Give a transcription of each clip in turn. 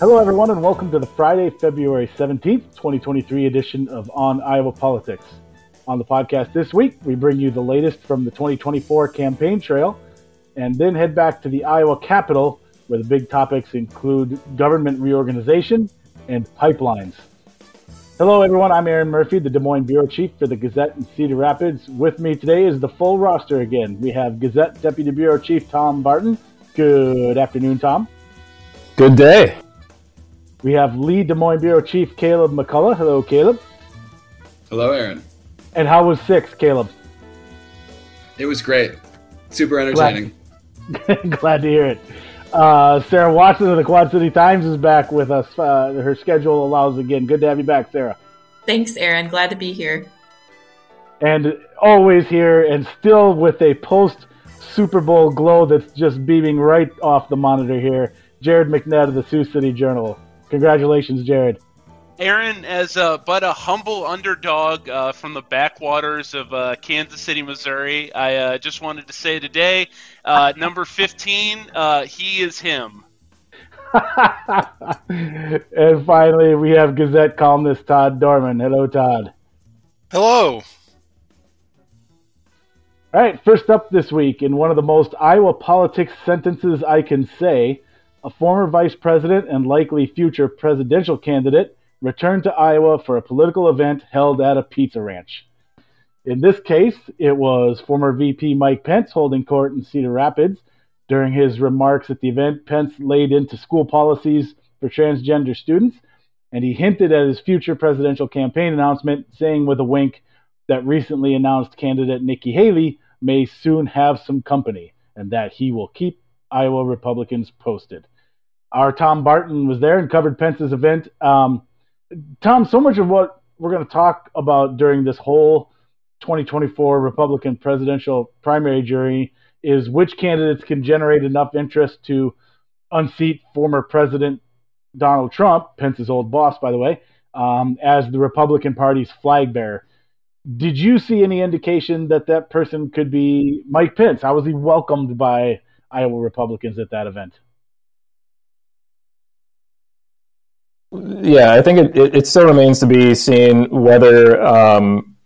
Hello, everyone, and welcome to the Friday, February 17th, 2023 edition of On Iowa Politics. On the podcast this week, we bring you the latest from the 2024 campaign trail and then head back to the Iowa Capitol, where the big topics include government reorganization and pipelines. Hello, everyone. I'm Aaron Murphy, the Des Moines Bureau Chief for the Gazette in Cedar Rapids. With me today is the full roster again. We have Gazette Deputy Bureau Chief Tom Barton. Good afternoon, Tom. Good day. We have Lee Des Moines Bureau Chief Caleb McCullough. Hello, Caleb. Hello, Aaron. And how was six, Caleb? It was great. Super entertaining. Glad, Glad to hear it. Uh, Sarah Watson of the Quad City Times is back with us. Uh, her schedule allows again. Good to have you back, Sarah. Thanks, Aaron. Glad to be here. And always here, and still with a post Super Bowl glow that's just beaming right off the monitor here. Jared McNett of the Sioux City Journal. Congratulations, Jared. Aaron, as uh, but a humble underdog uh, from the backwaters of uh, Kansas City, Missouri, I uh, just wanted to say today, uh, number 15, uh, he is him. and finally, we have Gazette columnist Todd Dorman. Hello, Todd. Hello. All right, first up this week, in one of the most Iowa politics sentences I can say, a former vice president and likely future presidential candidate, returned to Iowa for a political event held at a pizza ranch. In this case, it was former VP Mike Pence holding court in Cedar Rapids. During his remarks at the event, Pence laid into school policies for transgender students, and he hinted at his future presidential campaign announcement, saying with a wink that recently announced candidate Nikki Haley may soon have some company and that he will keep Iowa Republicans posted. Our Tom Barton was there and covered Pence's event. Um, Tom, so much of what we're going to talk about during this whole 2024 Republican presidential primary jury is which candidates can generate enough interest to unseat former President Donald Trump, Pence's old boss, by the way, um, as the Republican Party's flag bearer. Did you see any indication that that person could be Mike Pence? How was he welcomed by Iowa Republicans at that event? Yeah, I think it, it, it, still remains to be seen whether um,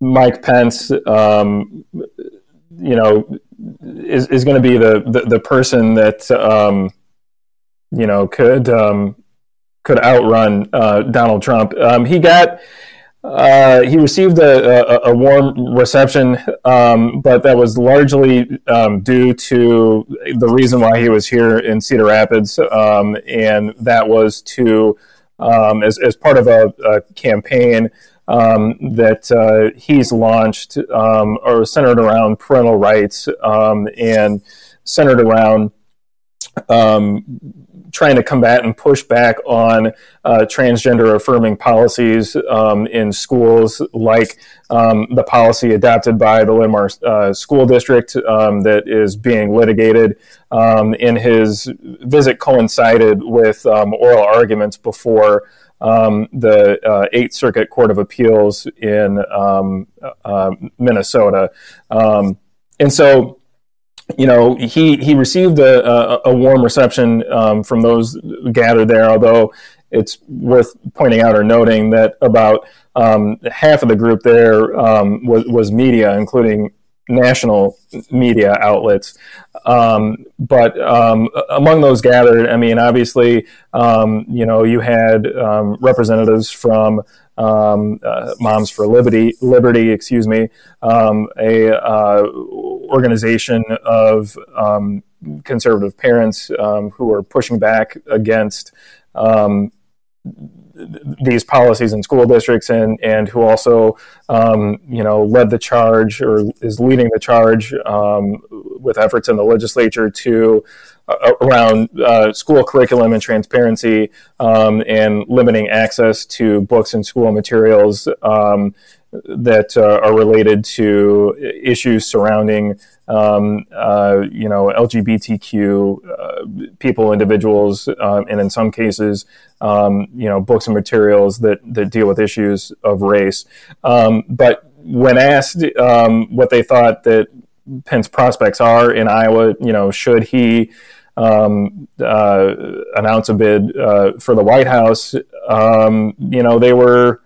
Mike Pence, um, you know, is, is going to be the, the, the, person that, um, you know, could um, could outrun uh, Donald Trump. Um, he got uh, he received a, a, a warm reception, um, but that was largely um, due to the reason why he was here in Cedar Rapids, um, and that was to, um, as, as part of a, a campaign um, that uh, he's launched, um, or centered around parental rights and centered around trying to combat and push back on uh, transgender affirming policies um, in schools, like um, the policy adopted by the Linn-Mar uh, School District um, that is being litigated. Um, in his visit, coincided with um, oral arguments before. Um, the uh, Eighth Circuit Court of Appeals in uh, Minnesota. and so you know, he he received a, a, a warm reception um, from those gathered there. Although it's worth pointing out or noting that about um, half of the group there um, was, was media, including national media outlets. Um, but um, among those gathered, I mean, obviously, um, you know, you had um, representatives from um, uh, Moms for Liberty, Liberty, excuse me, um, a uh, organization of conservative parents who are pushing back against these policies in school districts and and who also um, you know led the charge or is leading the charge um, with efforts in the legislature to uh, around uh, school curriculum and transparency um, and limiting access to books and school materials um, that uh, are related to issues surrounding um, uh, you know LGBTQ uh, people, individuals, um, and in some cases, um, you know, books and materials that that deal with issues of race. Um, but when asked um, what they thought that Pence prospects are in Iowa, you know, should he um, uh, announce a bid uh, for the White House, um, you know, they were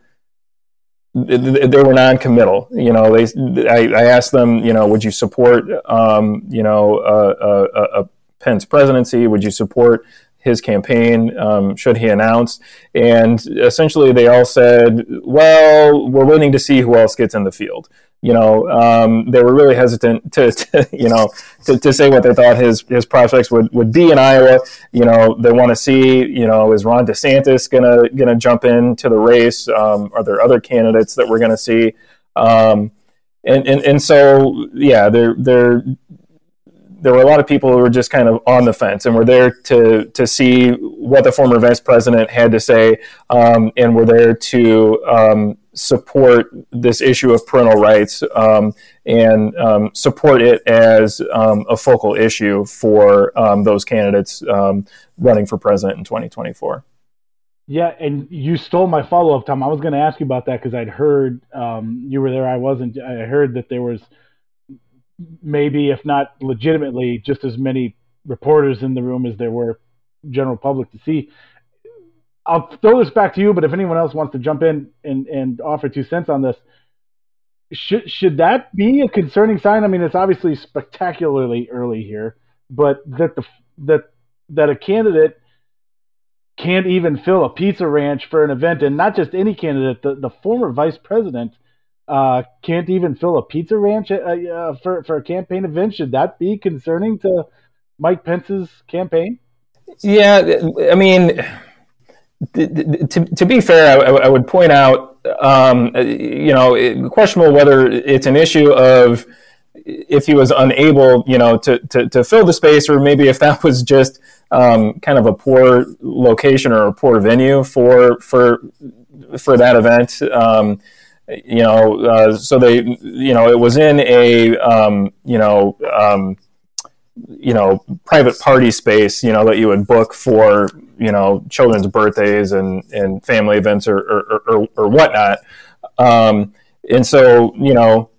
they were non-committal. You know, they I, I asked them, you know, would you support, um, you know, a, Pence presidency? Would you support his campaign um, should he announce? And essentially, they all said, well, we're waiting to see who else gets in the field you know, um, they were really hesitant to, to you know, to, to, say what they thought his his prospects would, would be in Iowa. You know, they want to see, you know, is Ron DeSantis gonna gonna jump into the race? Um, are there other candidates that we're gonna see? Um, and, and and so yeah, there there there were a lot of people who were just kind of on the fence and were there to to see what the former vice president had to say, um, and were there to um, support this issue of parental rights um, and um, support it as um, a focal issue for um, those candidates um, running for president in 2024. Yeah, and you stole my follow up, Tom. I was going to ask you about that because I'd heard um, you were there. I wasn't. I heard that there was maybe, if not legitimately, just as many reporters in the room as there were general public to see. I'll throw this back to you, but if anyone else wants to jump in and, and offer two cents on this, should should that be a concerning sign? I mean, it's obviously spectacularly early here, but that the that that a candidate can't even fill a pizza ranch for an event, and not just any candidate, the, the former vice president uh, can't even fill a pizza ranch uh, uh, for for a campaign event. Should that be concerning to Mike Pence's campaign? Yeah, I mean to, to be fair, I, I would point out, um, you know, questionable whether it's an issue of if he was unable, you know, to, to, to fill the space, or maybe if that was just um, kind of a poor location or a poor venue for for for that event. Um, you know, uh, so they, you know, it was in a, um, you know um, you know private party space you know that you would book for you know children's birthdays and and family events or or, or, or whatnot. Um, and so you know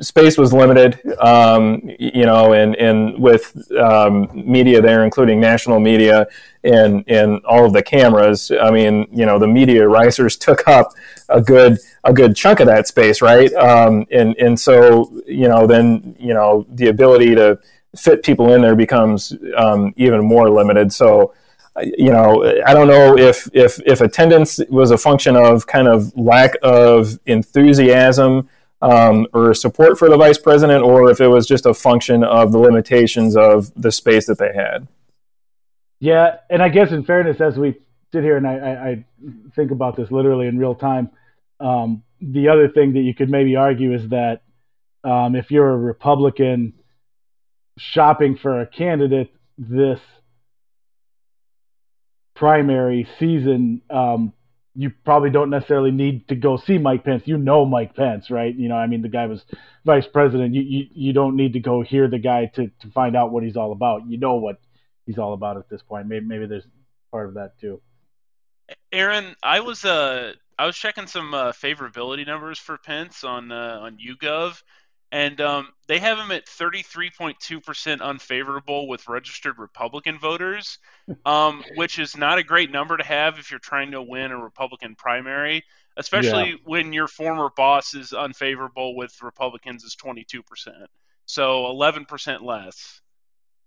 space was limited, um, you know, and, and with um, media there, including national media and, and all of the cameras, I mean, you know, the media risers took up a good a good chunk of that space, right? Um, and and so you know, then you know, the ability to fit people in there becomes um, even more limited. So you know, I don't know if if if attendance was a function of kind of lack of enthusiasm um, or support for the vice president, or if it was just a function of the limitations of the space that they had. Yeah, and I guess in fairness, as we sit here and I, I, I think about this literally in real time, um, the other thing that you could maybe argue is that um, if you're a Republican shopping for a candidate this primary season, um, you probably don't necessarily need to go see Mike Pence. You know Mike Pence, right? You know, I mean, the guy was vice president. You you, you don't need to go hear the guy to, to find out what he's all about. You know what he's all about at this point. Maybe maybe there's part of that too. Aaron, I was uh I was checking some uh, favorability numbers for Pence on uh, on YouGov, and um, they have him at 33.2% unfavorable with registered Republican voters, um, which is not a great number to have if you're trying to win a Republican primary, especially yeah. when your former boss is unfavorable with Republicans is 22%. So 11% less.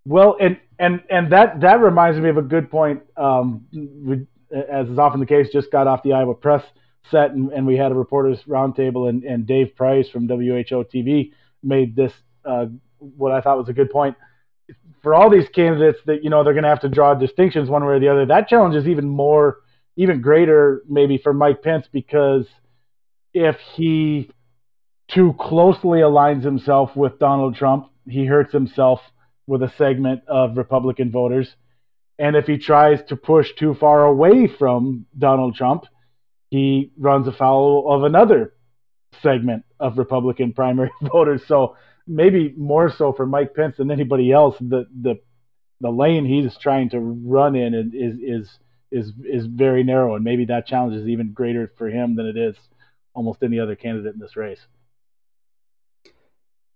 Well, and and and that that reminds me of a good point. Um, we, as is often the case, just got off the Iowa press set and, and we had a reporters roundtable and, and Dave Price from WHO TV made this uh, what I thought was a good point. For all these candidates that you know they're going to have to draw distinctions one way or the other, that challenge is even more, even greater maybe for Mike Pence because if he too closely aligns himself with Donald Trump, he hurts himself with a segment of Republican voters. And if he tries to push too far away from Donald Trump, he runs afoul of another segment of Republican primary voters. So maybe more so for Mike Pence than anybody else, the the the lane he's trying to run in is is is is very narrow, and maybe that challenge is even greater for him than it is almost any other candidate in this race.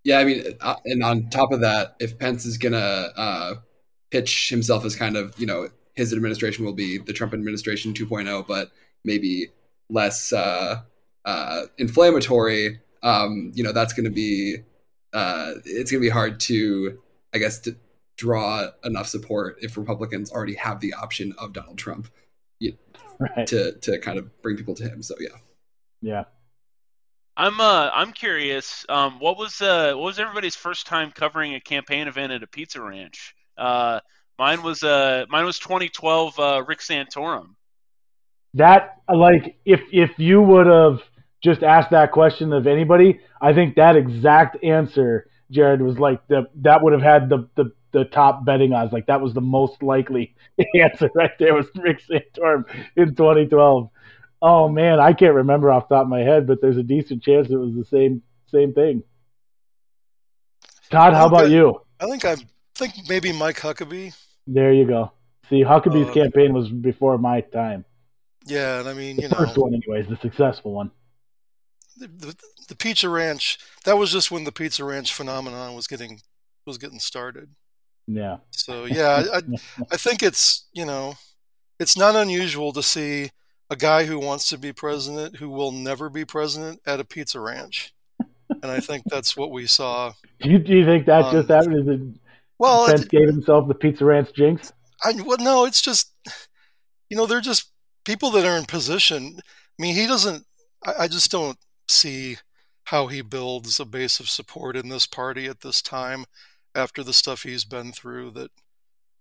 Yeah, I mean, uh, and on top of that, if Pence is gonna uh, pitch himself as kind of, you know, his administration will be the Trump administration 2.0, but maybe less uh, uh, inflammatory. Um, you know, that's going to be uh, it's going to be hard to, I guess, to draw enough support if Republicans already have the option of Donald Trump you, right. to to kind of bring people to him. So yeah, yeah. I'm uh I'm curious. Um, what was uh what was everybody's first time covering a campaign event at a pizza ranch? Uh, mine was uh mine was 2012 uh, Rick Santorum. That like if if you would have just asked that question of anybody, I think that exact answer, Jared, was like the that would have had the the the top betting odds. Like that was the most likely answer right there was Rick Santorum in 2012. Oh man, I can't remember off the top of my head, but there's a decent chance it was the same same thing. Todd, how about you? I think I think maybe Mike Huckabee. There you go. See, Huckabee's uh, campaign was before my time. Yeah, and I mean, you the know, first one, anyways, the successful one. The, the, the Pizza Ranch. That was just when the Pizza Ranch phenomenon was getting was getting started. Yeah. So yeah, I, I think it's you know, it's not unusual to see a guy who wants to be president who will never be president at a pizza ranch. And I think that's what we saw. Do you, do you think that just happened? Is it, well, Pence gave himself the pizza ranch jinx. I well, no, it's just you know they're just people that are in position. I mean, he doesn't. I, I just don't see how he builds a base of support in this party at this time after the stuff he's been through. That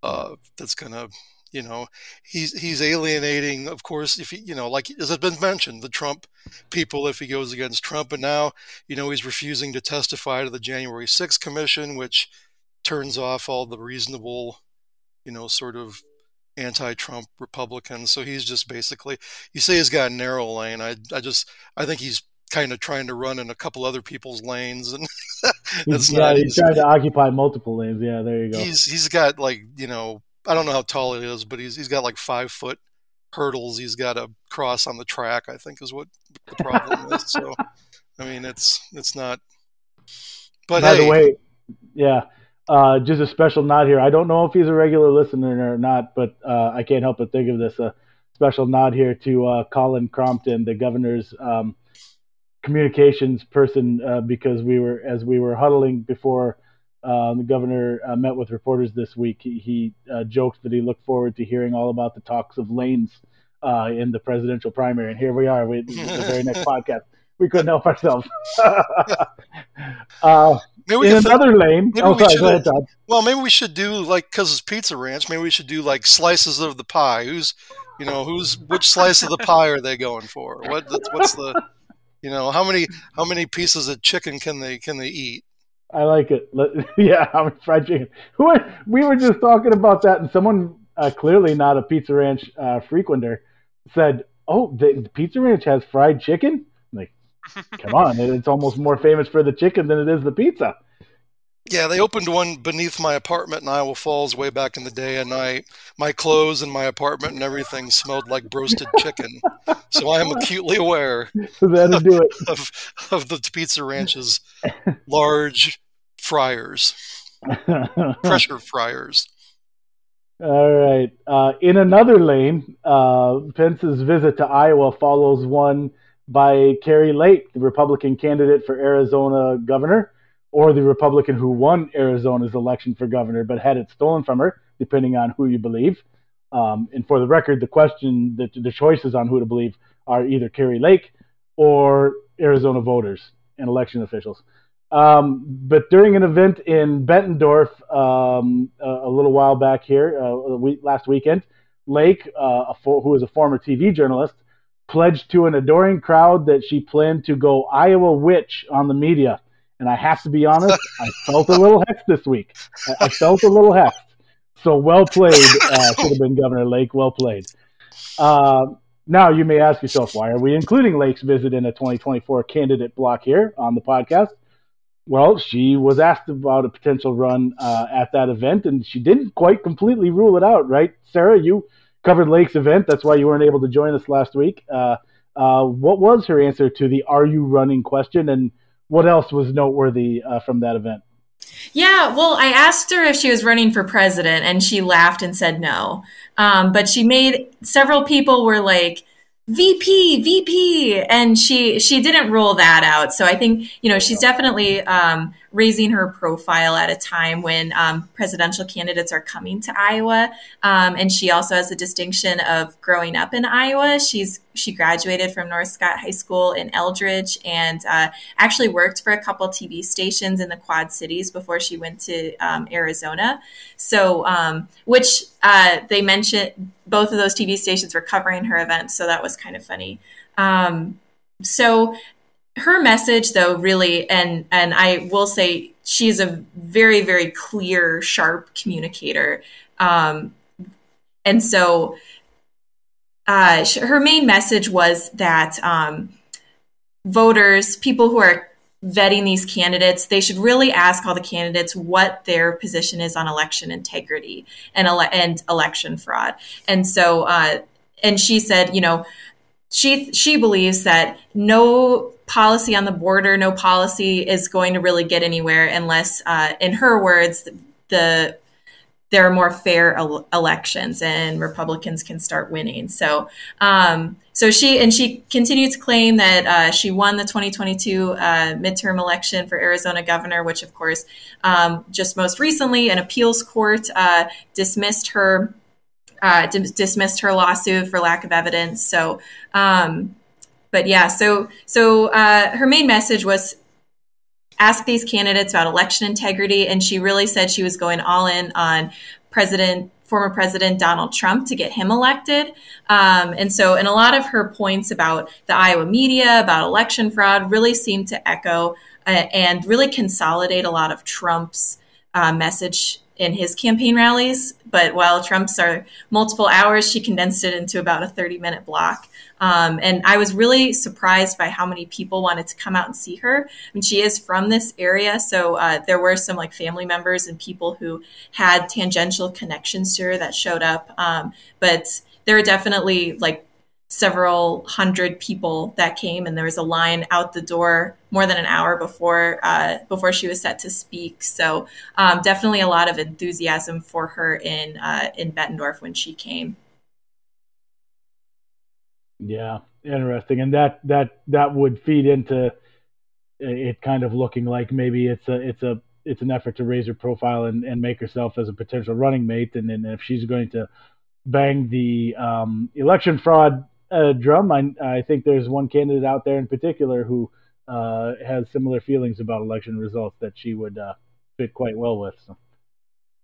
uh, that's gonna you know he's he's alienating of course if he you know like as has been mentioned the trump people if he goes against trump and now you know he's refusing to testify to the january 6th commission which turns off all the reasonable you know sort of anti-trump republicans so he's just basically you say he's got a narrow lane i i just i think he's kind of trying to run in a couple other people's lanes and that's yeah not, he's, he's trying to occupy multiple lanes yeah there you go he's he's got like you know I don't know how tall he is, but he's he's got like five foot hurdles. He's got to cross on the track. I think is what the problem is. So, I mean, it's it's not. But by hey, the way, yeah, uh, just a special nod here. I don't know if he's a regular listener or not, but uh, I can't help but think of this. A special nod here to uh, Kollin Crompton, the governor's um, communications person, uh, because we were as we were huddling before uh, the governor uh, met with reporters this week. He, he uh, joked that he looked forward to hearing all about the talks of lanes uh, in the presidential primary. And here we are, we, the very next podcast. We couldn't help ourselves. Uh, maybe in another think, lane. Oh, sorry, go ahead, Well, maybe we should do like because it's Pizza Ranch. Maybe we should do like slices of the pie. Who's, you know, who's which slice of the pie are they going for? What what's the, you know, how many how many pieces of chicken can they can they eat? I like it. yeah, fried chicken. Who we were just talking about that, and someone uh, clearly not a Pizza Ranch uh, frequenter said, "Oh, the, the, Pizza Ranch has fried chicken." Come on, it's almost more famous for the chicken than it is the pizza. Yeah, they opened one beneath my apartment in Iowa Falls way back in the day, and I my clothes and my apartment and everything smelled like roasted chicken. so I am acutely aware That'll do it. Of, of the Pizza Ranch's large fryers, pressure fryers. All right. Uh, in another lane, uh, Pence's visit to Iowa follows one by Kari Lake, the Republican candidate for Arizona governor or the Republican who won Arizona's election for governor but had it stolen from her, depending on who you believe. Um, and for the record, the question, the, the choices on who to believe are either Kari Lake or Arizona voters and election officials. Um, but during an event in Bettendorf um, a, a, little while back here, uh, week, last weekend, Lake, uh, for, who is a former TV journalist, pledged to an adoring crowd that she planned to go Iowa witch on the media and I have to be honest, I felt a little hexed this week. I, felt a little hexed. So well played, uh, should have been Governor Lake. Well played. Uh, now you may ask yourself, why are we including Lake's visit in a 2024 candidate block here on the podcast? Well, she was asked about a potential run uh, at that event, and she didn't quite completely rule it out, right? Sarah, you covered Lake's event. That's why you weren't able to join us last week. Uh, uh, what was her answer to the "Are you running?" question, and what else was noteworthy uh, from that event? Yeah, well, I asked her if she was running for president, and she laughed and said no. Um, but she made several people were like, VP, VP, and she she didn't rule that out. So I think you know she's definitely um, raising her profile at a time when um, presidential candidates are coming to Iowa. Um, and she also has the distinction of growing up in Iowa. She's she graduated from North Scott High School in Eldridge and uh, actually worked for a couple TV stations in the Quad Cities before she went to um, Arizona. So, um, which uh, they mentioned both of those TV stations were covering her event, so that was kind of funny. Um, so her message though really and and i will say she's a very very clear sharp communicator um, and so uh, her main message was that um, voters people who are vetting these candidates they should really ask all the candidates what their position is on election integrity and, ele- and election fraud. And so uh, and she said you know she she believes that no policy on the border, no policy is going to really get anywhere unless, uh, in her words, the there are more fair el- elections and Republicans can start winning. So, um, so she and she continued to claim that uh, she won the 2022 uh, midterm election for Arizona governor, which, of course, um, just most recently, an appeals court uh, dismissed her uh, dismissed her lawsuit for lack of evidence. So, um, but yeah, so so uh, her main message was ask these candidates about election integrity, and she really said she was going all in on President former President Donald Trump to get him elected. Um, and so, and a lot of her points about the Iowa media, about election fraud, really seemed to echo uh, and really consolidate a lot of Trump's uh, message in his campaign rallies. But while Trump's are multiple hours, she condensed it into about a 30 minute block. Um, and I was really surprised by how many people wanted to come out and see her. I mean, she is from this area, so uh, there were some like family members and people who had tangential connections to her that showed up. Um, but there were definitely like several hundred people that came, and there was a line out the door more than an hour before uh, before she was set to speak. So um, definitely a lot of enthusiasm for her in uh, in Bettendorf when she came. Yeah, interesting, and that that that would feed into it kind of looking like maybe it's a it's a it's an effort to raise her profile and, and make herself as a potential running mate, and then if she's going to bang the um, election fraud uh, drum. I, I think there's one candidate out there in particular who uh, has similar feelings about election results that she would uh, fit quite well with. So.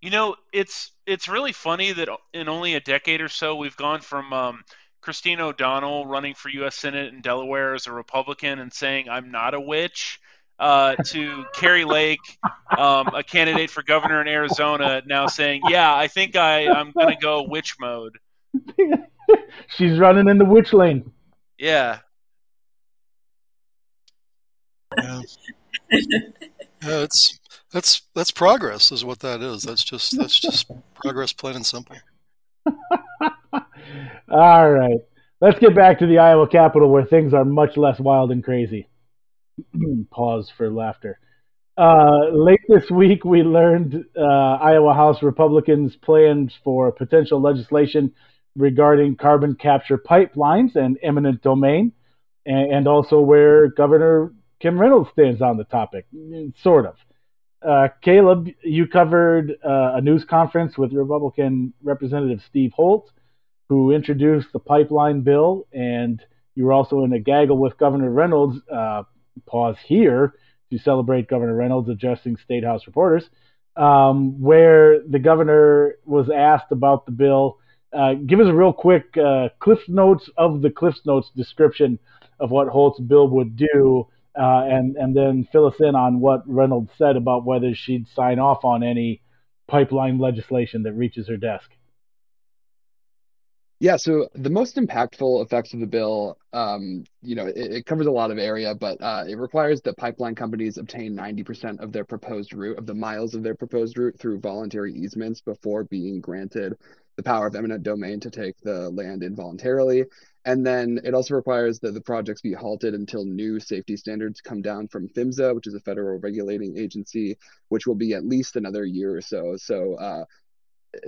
You know, it's it's really funny that in only a decade or so we've gone from um, Christine O'Donnell running for U.S. Senate in Delaware as a Republican and saying I'm not a witch. Uh, to Kari Lake, um, a candidate for governor in Arizona, now saying, "Yeah, I think I, I'm going to go witch mode." She's running in the witch lane. Yeah. Yeah. yeah, it's that's that's progress, is what that is. That's just that's just progress, plain and simple. All right, let's get back to the Iowa Capitol, where things are much less wild and crazy. Pause for laughter. Uh, late this week, we learned uh, Iowa House Republicans' plans for potential legislation regarding carbon capture pipelines and eminent domain, and, and also where Governor Kim Reynolds stands on the topic, sort of. Uh, Caleb, you covered uh, a news conference with Republican Representative Steve Holt, who introduced the pipeline bill, and you were also in a gaggle with Governor Reynolds. Uh, pause here to celebrate Governor Reynolds addressing State House reporters, um, where the governor was asked about the bill uh, give us a real quick uh, Cliff Notes of the Cliff Notes description of what Holt's bill would do, uh, and and then fill us in on what Reynolds said about whether she'd sign off on any pipeline legislation that reaches her desk. Yeah, so the most impactful effects of the bill, um, you know, it, it, covers a lot of area, but uh, it requires that pipeline companies obtain 90% of their proposed route, of the miles of their proposed route through voluntary easements before being granted the power of eminent domain to take the land involuntarily. and then it also requires that the projects be halted until new safety standards come down from PHMSA, which is a federal regulating agency, which will be at least another year or so. So, uh,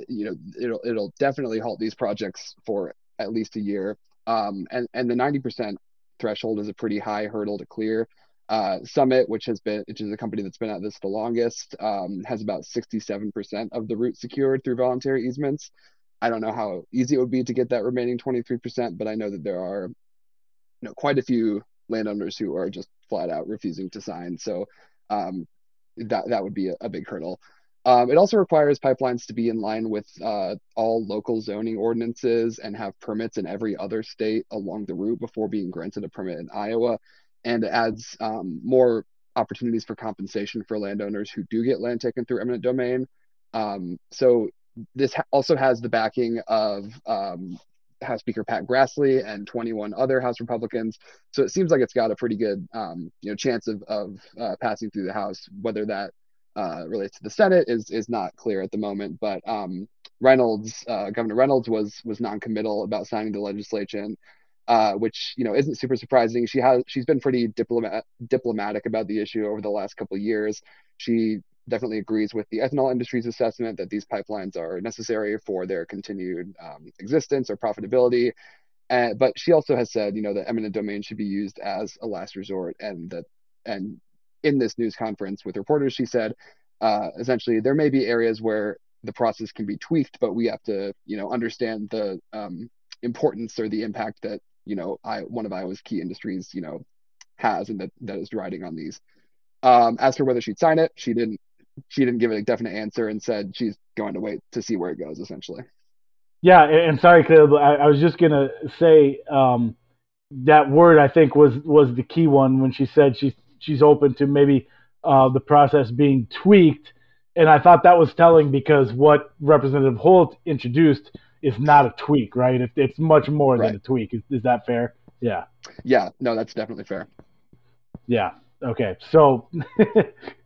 you know, it'll it'll definitely halt these projects for at least a year. Um, and and the 90% threshold is a pretty high hurdle to clear. Uh, Summit, which has been, which is a company that's been at this the longest, um, has about 67% of the route secured through voluntary easements. I don't know how easy it would be to get that remaining 23%, but I know that there are, you know, quite a few landowners who are just flat out refusing to sign. So um, that that would be a, a big hurdle. Um, it also requires pipelines to be in line with uh, all local zoning ordinances and have permits in every other state along the route before being granted a permit in Iowa. And it adds um, more opportunities for compensation for landowners who do get land taken through eminent domain. Um, so this also has the backing of um, House Speaker Pat Grassley and 21 other House Republicans. So it seems like it's got a pretty good, um, you know, chance of, of uh, passing through the House. Whether that uh, relates to the Senate is is not clear at the moment. But um, Reynolds, uh, Governor Reynolds, was was non-committal about signing the legislation, uh, which you know isn't super surprising. She has she's been pretty diplomat diplomatic about the issue over the last couple years. She definitely agrees with the ethanol industry's assessment that these pipelines are necessary for their continued um, existence or profitability. Uh, but she also has said, you know, that eminent domain should be used as a last resort, and that and in this news conference with reporters, she said, uh, essentially, there may be areas where the process can be tweaked, but we have to, you know, understand the um, importance or the impact that, you know, I, one of Iowa's key industries, you know, has and that, that is riding on these. Um, as for whether she'd sign it, she didn't. She didn't give a definite answer and said she's going to wait to see where it goes. Essentially. Yeah, and sorry, Caleb. I, I was just gonna say um, that word. I think was was the key one when she said she's she's open to maybe uh, the process being tweaked. And I thought that was telling because what Representative Holt introduced is not a tweak, right? It, it's much more right. than a tweak. Is, is that fair? Yeah. Yeah. No, that's definitely fair. Yeah. Okay. So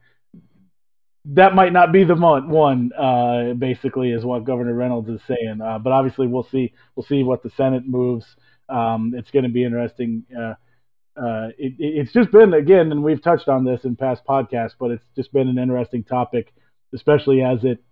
that might not be the one. Uh, basically, is what Governor Reynolds is saying. Uh, but obviously, we'll see. We'll see what the Senate moves. Um, it's going to be interesting. Uh, uh, it, it's just been again, and we've touched on this in past podcasts, but it's just been an interesting topic, especially as it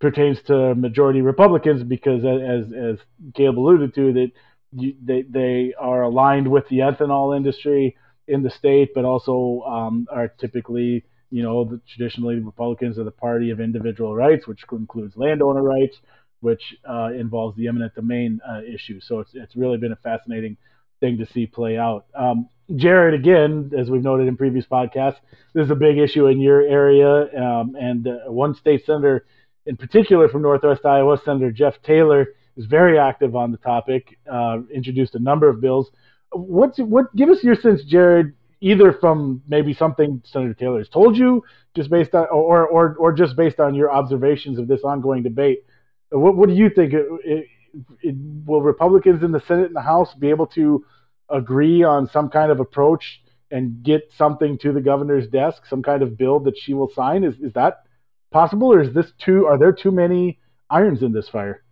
pertains to majority Republicans, because as as Caleb alluded to, that you, they they are aligned with the ethanol industry in the state, but also um, are typically you know the, traditionally Republicans are the party of individual rights, which includes landowner rights, which uh, involves the eminent domain uh, issue. So it's it's really been a fascinating thing to see play out. Um, Jared, again, as we've noted in previous podcasts, this is a big issue in your area. Um, and uh, one state senator in particular from Northwest Iowa, Senator Jeff Taylor, is very active on the topic, uh, introduced a number of bills. What's, what, give us your sense, Jared, either from maybe something Senator Taylor has told you, just based on, or, or, or just based on your observations of this ongoing debate. What, what do you think? It, it, it, will Republicans in the Senate and the House be able to agree on some kind of approach and get something to the governor's desk, some kind of bill that she will sign? Is is that possible, or is this too? Are there too many irons in this fire?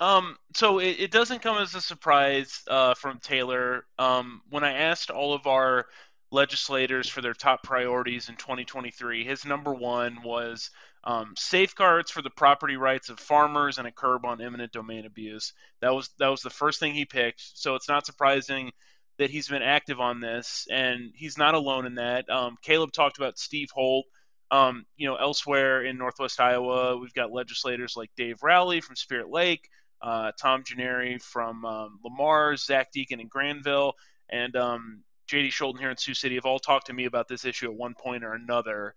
Um, so it, it doesn't come as a surprise uh, from Taylor. Um, when I asked all of our legislators for their top priorities in 2023, his number one was um, safeguards for the property rights of farmers and a curb on eminent domain abuse. That was that was the first thing he picked. So it's not surprising that he's been active on this, and he's not alone in that. Um, Caleb talked about Steve Holt. Um, you know, elsewhere in Northwest Iowa, we've got legislators like Dave Rowley from Spirit Lake, uh, Tom Jeneary from um, Le Mars, Zach Dieken in Granville, and um, JD Scholten here in Sioux City have all talked to me about this issue at one point or another.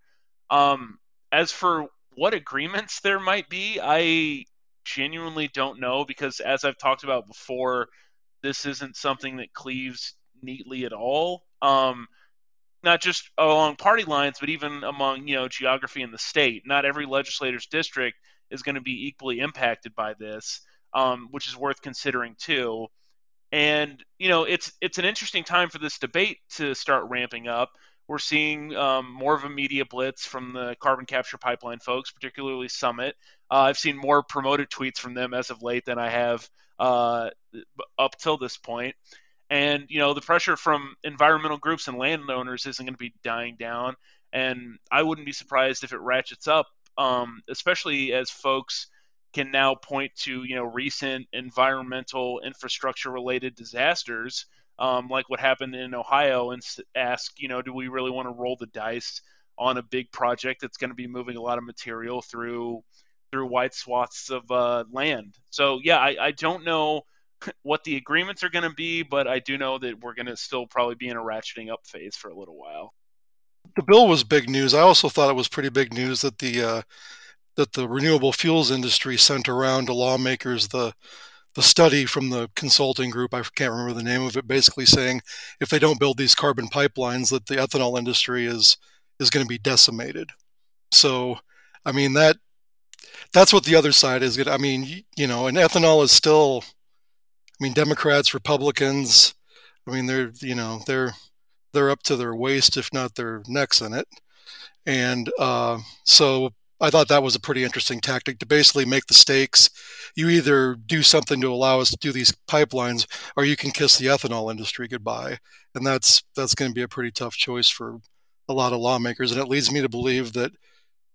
Um, as for what agreements there might be, I genuinely don't know because, as I've talked about before, this isn't something that cleaves neatly at all. Um, not just along party lines, but even among you know geography in the state. Not every legislator's district is going to be equally impacted by this, um, which is worth considering too. And you know, it's it's an interesting time for this debate to start ramping up. We're seeing um, more of a media blitz from the carbon capture pipeline folks, particularly Summit. Uh, I've seen more promoted tweets from them as of late than I have uh, up till this point. And you know the pressure from environmental groups and landowners isn't going to be dying down. And I wouldn't be surprised if it ratchets up, um, especially as folks can now point to you know recent environmental infrastructure related disasters um, like what happened in Ohio and ask you know do we really want to roll the dice on a big project that's going to be moving a lot of material through through wide swaths of uh, land. So yeah, I, I don't know what the agreements are going to be, but I do know that we're going to still probably be in a ratcheting up phase for a little while. The bill was big news. I also thought it was pretty big news that the uh, that the renewable fuels industry sent around to lawmakers the the study from the consulting group i can't remember the name of it basically saying if they don't build these carbon pipelines that the ethanol industry is is going to be decimated. So i mean that that's what the other side is i mean you know and ethanol is still i mean democrats republicans i mean they're you know they're they're up to their waist if not their necks in it. And uh, so I thought that was a pretty interesting tactic to basically make the stakes. You either do something to allow us to do these pipelines, or you can kiss the ethanol industry goodbye, and that's that's going to be a pretty tough choice for a lot of lawmakers. And it leads me to believe that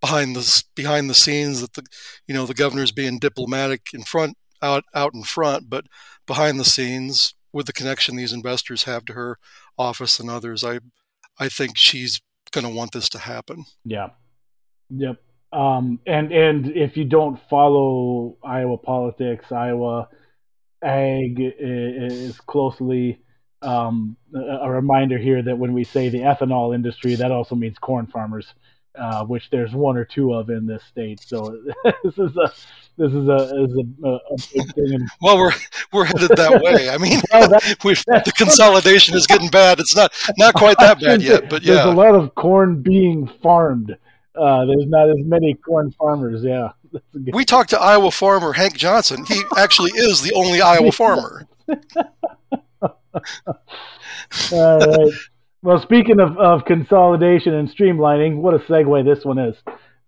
behind the behind the scenes, that the you know the governor's being diplomatic in front out out in front, but behind the scenes with the connection these investors have to her office and others, I I think she's going to want this to happen. Yeah. Yep. Um, and and if you don't follow Iowa politics, Iowa ag is closely. Um, a reminder here that when we say the ethanol industry, that also means corn farmers, uh, which there's one or two of in this state. So this is a this is a is a, a big thing. well, we're we're headed that way. I mean, well, the consolidation is getting bad. It's not not quite that bad yet, but yeah, there's a lot of corn being farmed uh, there's not as many corn farmers. Yeah. We talked to Iowa farmer Hank Johnson. He actually is the only Iowa farmer. All right. Well, speaking of, of consolidation and streamlining, what a segue this one is.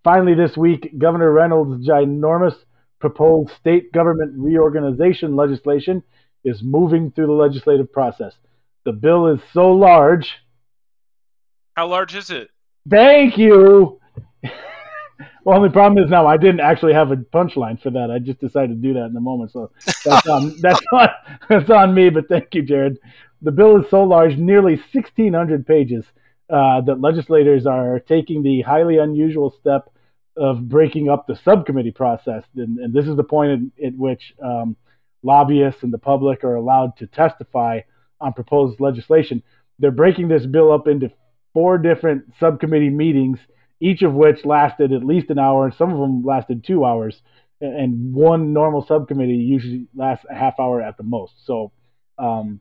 Finally, this week, Governor Reynolds' ginormous proposed state government reorganization legislation is moving through the legislative process. The bill is so large. How large is it? Thank you. Well, the problem is now I didn't actually have a punchline for that. I just decided to do that in the moment, so that's on that's on that's on me. But thank you, Jared. The bill is so large, nearly 1,600 pages, uh, that legislators are taking the highly unusual step of breaking up the subcommittee process, and, and this is the point at, at which um, lobbyists and the public are allowed to testify on proposed legislation. They're breaking this bill up into four different subcommittee meetings each of which lasted at least an hour, and some of them lasted two hours. And one normal subcommittee usually lasts a half hour at the most. So um,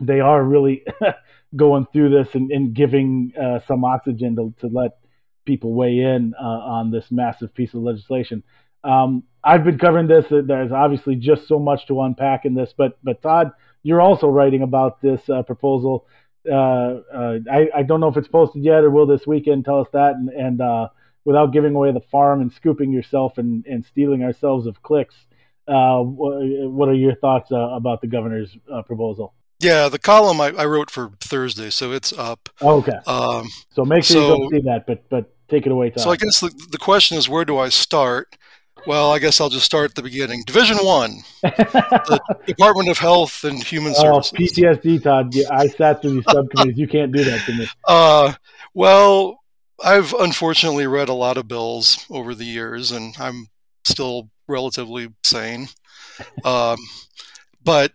they are really going through this and, and giving uh, some oxygen to, to, let people weigh in uh, on this massive piece of legislation. Um, I've been covering this. There's obviously just so much to unpack in this, but but Todd, you're also writing about this uh, proposal uh, uh, I, I don't know if it's posted yet or will this weekend tell us that. And, and uh, without giving away the farm and scooping yourself and, and stealing ourselves of clicks, uh, what are your thoughts uh, about the governor's uh, proposal? Yeah, the column I, I, wrote for Thursday, so it's up. okay. Um, so make sure so, you go see that, but but take it away. Tom. So I guess the, the question is, where do I start? Well, I guess I'll just start at the beginning. Division One, the Department of Health and Human oh, Services. Oh, PTSD, Todd. Yeah, I sat through these subcommittees. You can't do that to me. Uh, well, I've unfortunately read a lot of bills over the years, and I'm still relatively sane. Um, but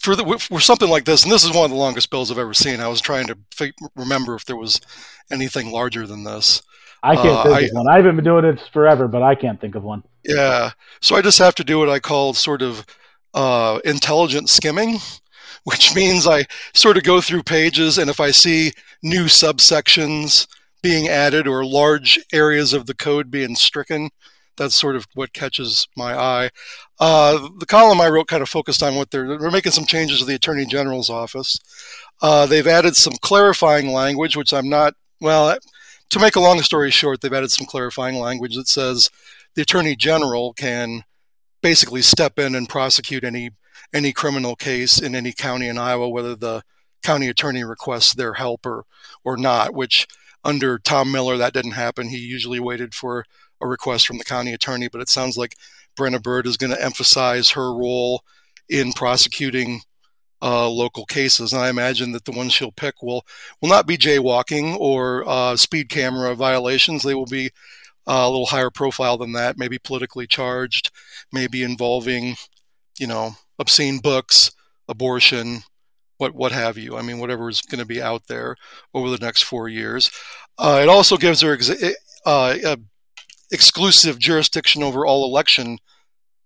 for the, for something like this, and this is one of the longest bills I've ever seen. I was trying to f- remember if there was anything larger than this. I can't uh, think I, of one. I haven't been doing it forever, but I can't think of one. Yeah. So I just have to do what I call sort of uh, intelligent skimming, which means I sort of go through pages, and if I see new subsections being added or large areas of the code being stricken, that's sort of what catches my eye. Uh, the column I wrote kind of focused on what they're, they're making some changes to the Attorney General's office. Uh, they've added some clarifying language, which I'm not, well, to make a long story short, they've added some clarifying language that says the attorney general can basically step in and prosecute any any criminal case in any county in Iowa, whether the county attorney requests their help or, or not, which under Tom Miller, that didn't happen. He usually waited for a request from the county attorney, but it sounds like Brenna Bird is going to emphasize her role in prosecuting uh, local cases. And I imagine that the ones she'll pick will will not be jaywalking or uh, speed camera violations. They will be uh, a little higher profile than that, maybe politically charged, maybe involving, you know, obscene books, abortion, what what have you. I mean, whatever is going to be out there over the next four years. Uh, it also gives her ex- uh, exclusive jurisdiction over all election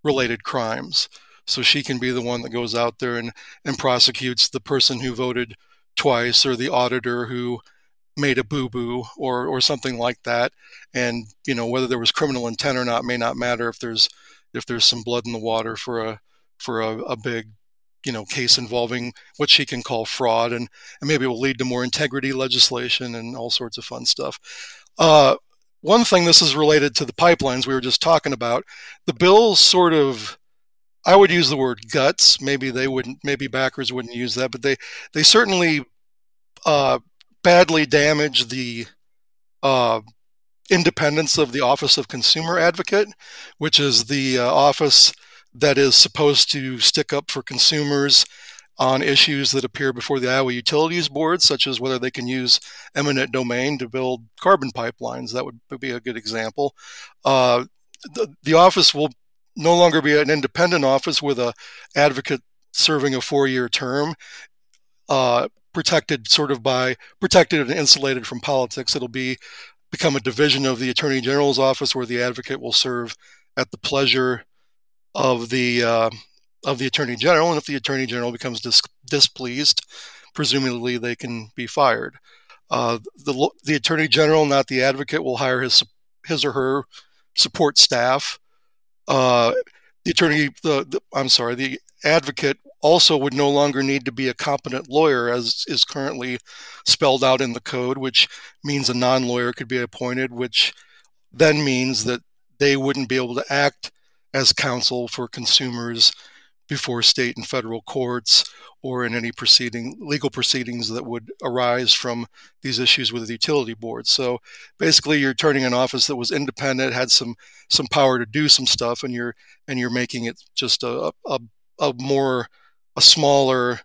related crimes. So she can be the one that goes out there and, and prosecutes the person who voted twice or the auditor who made a boo boo or, or something like that. And, you know, whether there was criminal intent or not may not matter if there's if there's some blood in the water for a for a, a big you know case involving what she can call fraud and, and maybe it will lead to more integrity legislation and all sorts of fun stuff uh, one thing this is related to the pipelines we were just talking about the bills sort of I would use the word guts. Maybe they wouldn't. Maybe backers wouldn't use that, but they they certainly uh, badly damage the uh, independence of the Office of Consumer Advocate, which is the uh, office that is supposed to stick up for consumers on issues that appear before the Iowa Utilities Board, such as whether they can use eminent domain to build carbon pipelines. That would be a good example. Uh, the, the office will no longer be an independent office with a advocate serving a four-year term, uh, protected sort of by protected and insulated from politics. It'll be become a division of the Attorney General's office where the advocate will serve at the pleasure of the uh, of the Attorney General, and if the Attorney General becomes dis- displeased, presumably they can be fired. Uh, the the Attorney General, not the advocate, will hire his his or her support staff uh, the attorney, the, the, I'm sorry, the advocate also would no longer need to be a competent lawyer, as is currently spelled out in the code, which means a non lawyer could be appointed, which then means that they wouldn't be able to act as counsel for consumers before state and federal courts or in any proceeding legal proceedings that would arise from these issues with the utility board. So basically you're turning an office that was independent, had some some power to do some stuff and you're and you're making it just a a, a more a smaller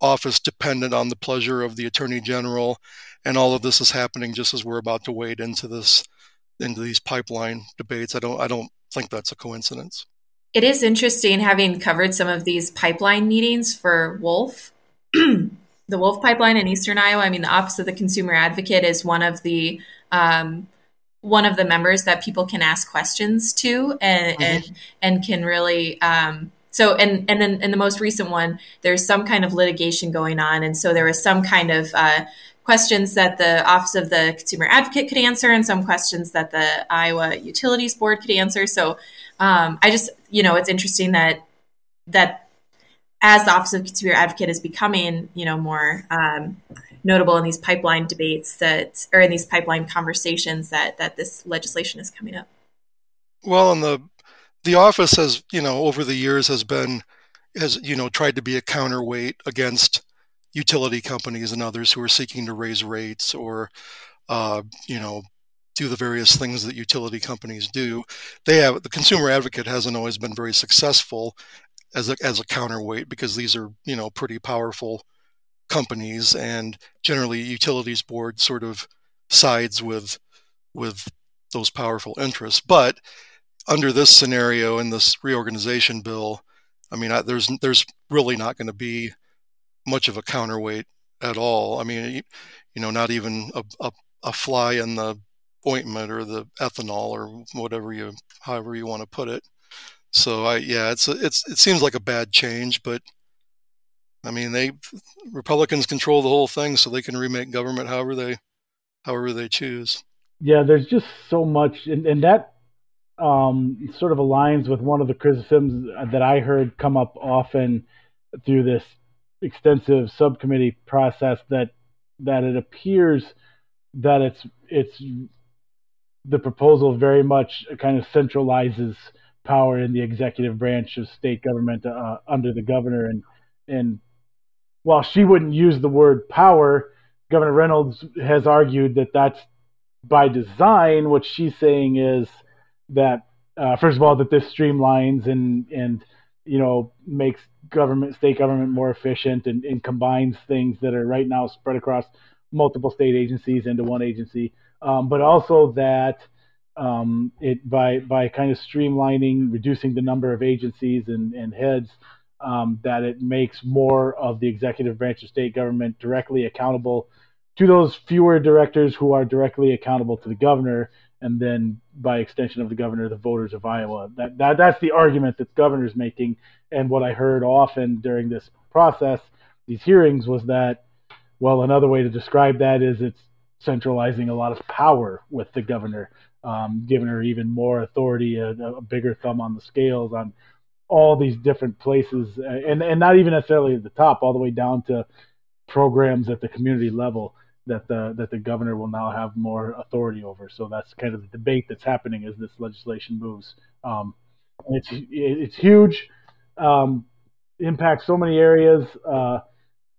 office dependent on the pleasure of the attorney general and all of this is happening just as we're about to wade into this into these pipeline debates. I don't I don't think that's a coincidence. It is interesting having covered some of these pipeline meetings for Wolf. the Wolf pipeline in Eastern Iowa. I mean, the Office of the Consumer Advocate is one of the um, one of the members that people can ask questions to, and mm-hmm. and, and can really. Um, so and and then in the most recent one, there's some kind of litigation going on, and so there was some kind of uh, questions that the Office of the Consumer Advocate could answer and some questions that the Iowa Utilities Board could answer. So um, I just, you know, it's interesting that that as the Office of Consumer Advocate is becoming, you know, more um, notable in these pipeline debates that, or in these pipeline conversations that that this legislation is coming up. Well, and the the office has, you know, over the years has been has you know tried to be a counterweight against utility companies and others who are seeking to raise rates or, uh, you know, do the various things that utility companies do. They have the consumer advocate hasn't always been very successful as a, as a counterweight because these are you know pretty powerful companies and generally utilities board sort of sides with with those powerful interests. But under this scenario in this reorganization bill, I mean, I, there's there's really not going to be much of a counterweight at all. I mean, you know, not even a, a, a fly in the ointment or the ethanol or whatever you, however you want to put it. So I, yeah, it's a, it's it seems like a bad change, but I mean, they Republicans control the whole thing, so they can remake government however they however they choose. Yeah, there's just so much, and, and that um, sort of aligns with one of the criticisms that I heard come up often through this extensive subcommittee process that that it appears that it's it's the proposal very much kind of centralizes power in the executive branch of state government uh, under the governor. And and while she wouldn't use the word power, Governor Reynolds has argued that that's by design. What she's saying is that uh, first of all that this streamlines and and you know makes government state government more efficient and, and combines things that are right now spread across multiple state agencies into one agency, um, but also that um, it by by kind of streamlining, reducing the number of agencies and, and heads, um, that it makes more of the executive branch of state government directly accountable to those fewer directors who are directly accountable to the governor, and then by extension of the governor, the voters of Iowa. That, that that's the argument that the governor's making, and what I heard often during this process, these hearings, was that well, another way to describe that is it's centralizing a lot of power with the governor, um, giving her even more authority, a, a, bigger thumb on the scales on all these different places, and and not even necessarily at the top, all the way down to programs at the community level that the that the governor will now have more authority over. So that's kind of the debate that's happening as this legislation moves. Um, it's it's huge, um, impacts so many areas. Uh,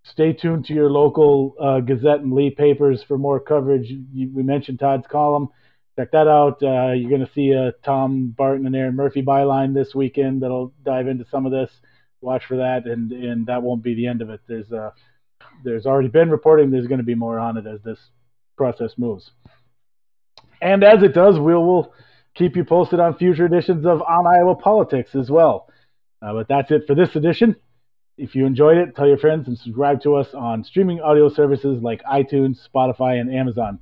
stay tuned to your local uh, Gazette and Lee papers for more coverage. You, we mentioned Todd's column. Check that out. Uh, you're going to see a Tom Barton and Erin Murphy byline this weekend that'll dive into some of this. Watch for that, and and that won't be the end of it. There's uh, there's already been reporting. There's going to be more on it as this process moves. And as it does, we will keep you posted on future editions of On Iowa Politics as well. Uh, but that's it for this edition. If you enjoyed it, tell your friends and subscribe to us on streaming audio services like iTunes, Spotify, and Amazon.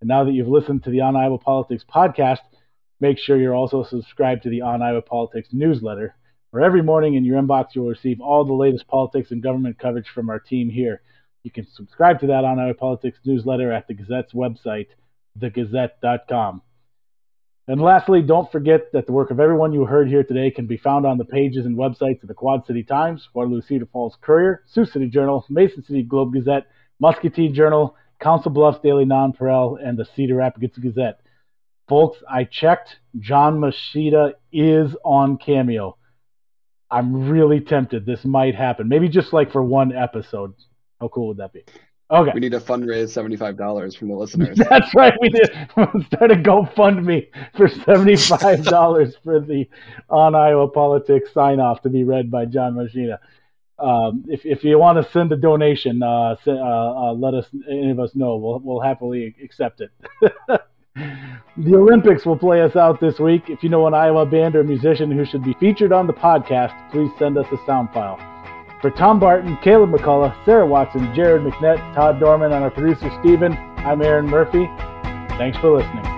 And now that you've listened to the On Iowa Politics podcast, make sure you're also subscribed to the On Iowa Politics newsletter, where every morning in your inbox you'll receive all the latest politics and government coverage from our team here. You can subscribe to that On Iowa Politics newsletter at the Gazette's website, thegazette.com. And lastly, don't forget that the work of everyone you heard here today can be found on the pages and websites of the Quad City Times, Waterloo Cedar Falls Courier, Sioux City Journal, Mason City Globe Gazette, Muscatine Journal, Council Bluffs Daily Nonpareil, and the Cedar Rapids Gazette. Folks, I checked. John Machida is on Cameo. I'm really tempted. This might happen. Maybe just like for one episode. How cool would that be? Okay. We need to fundraise seventy-five dollars from the listeners. That's right. We did start a GoFundMe for seventy-five dollars for the on Iowa politics sign off to be read by John Machida. Um, if if you want to send a donation, uh, uh, uh, let us any of us know. We'll we'll happily accept it. The Olympics will play us out this week. If you know an Iowa band or musician who should be featured on the podcast, please send us a sound file. For Tom Barton, Caleb McCullough, Sarah Watson, Jared McNett, Todd Dorman, and our producer Steven, I'm Erin Murphy. Thanks for listening.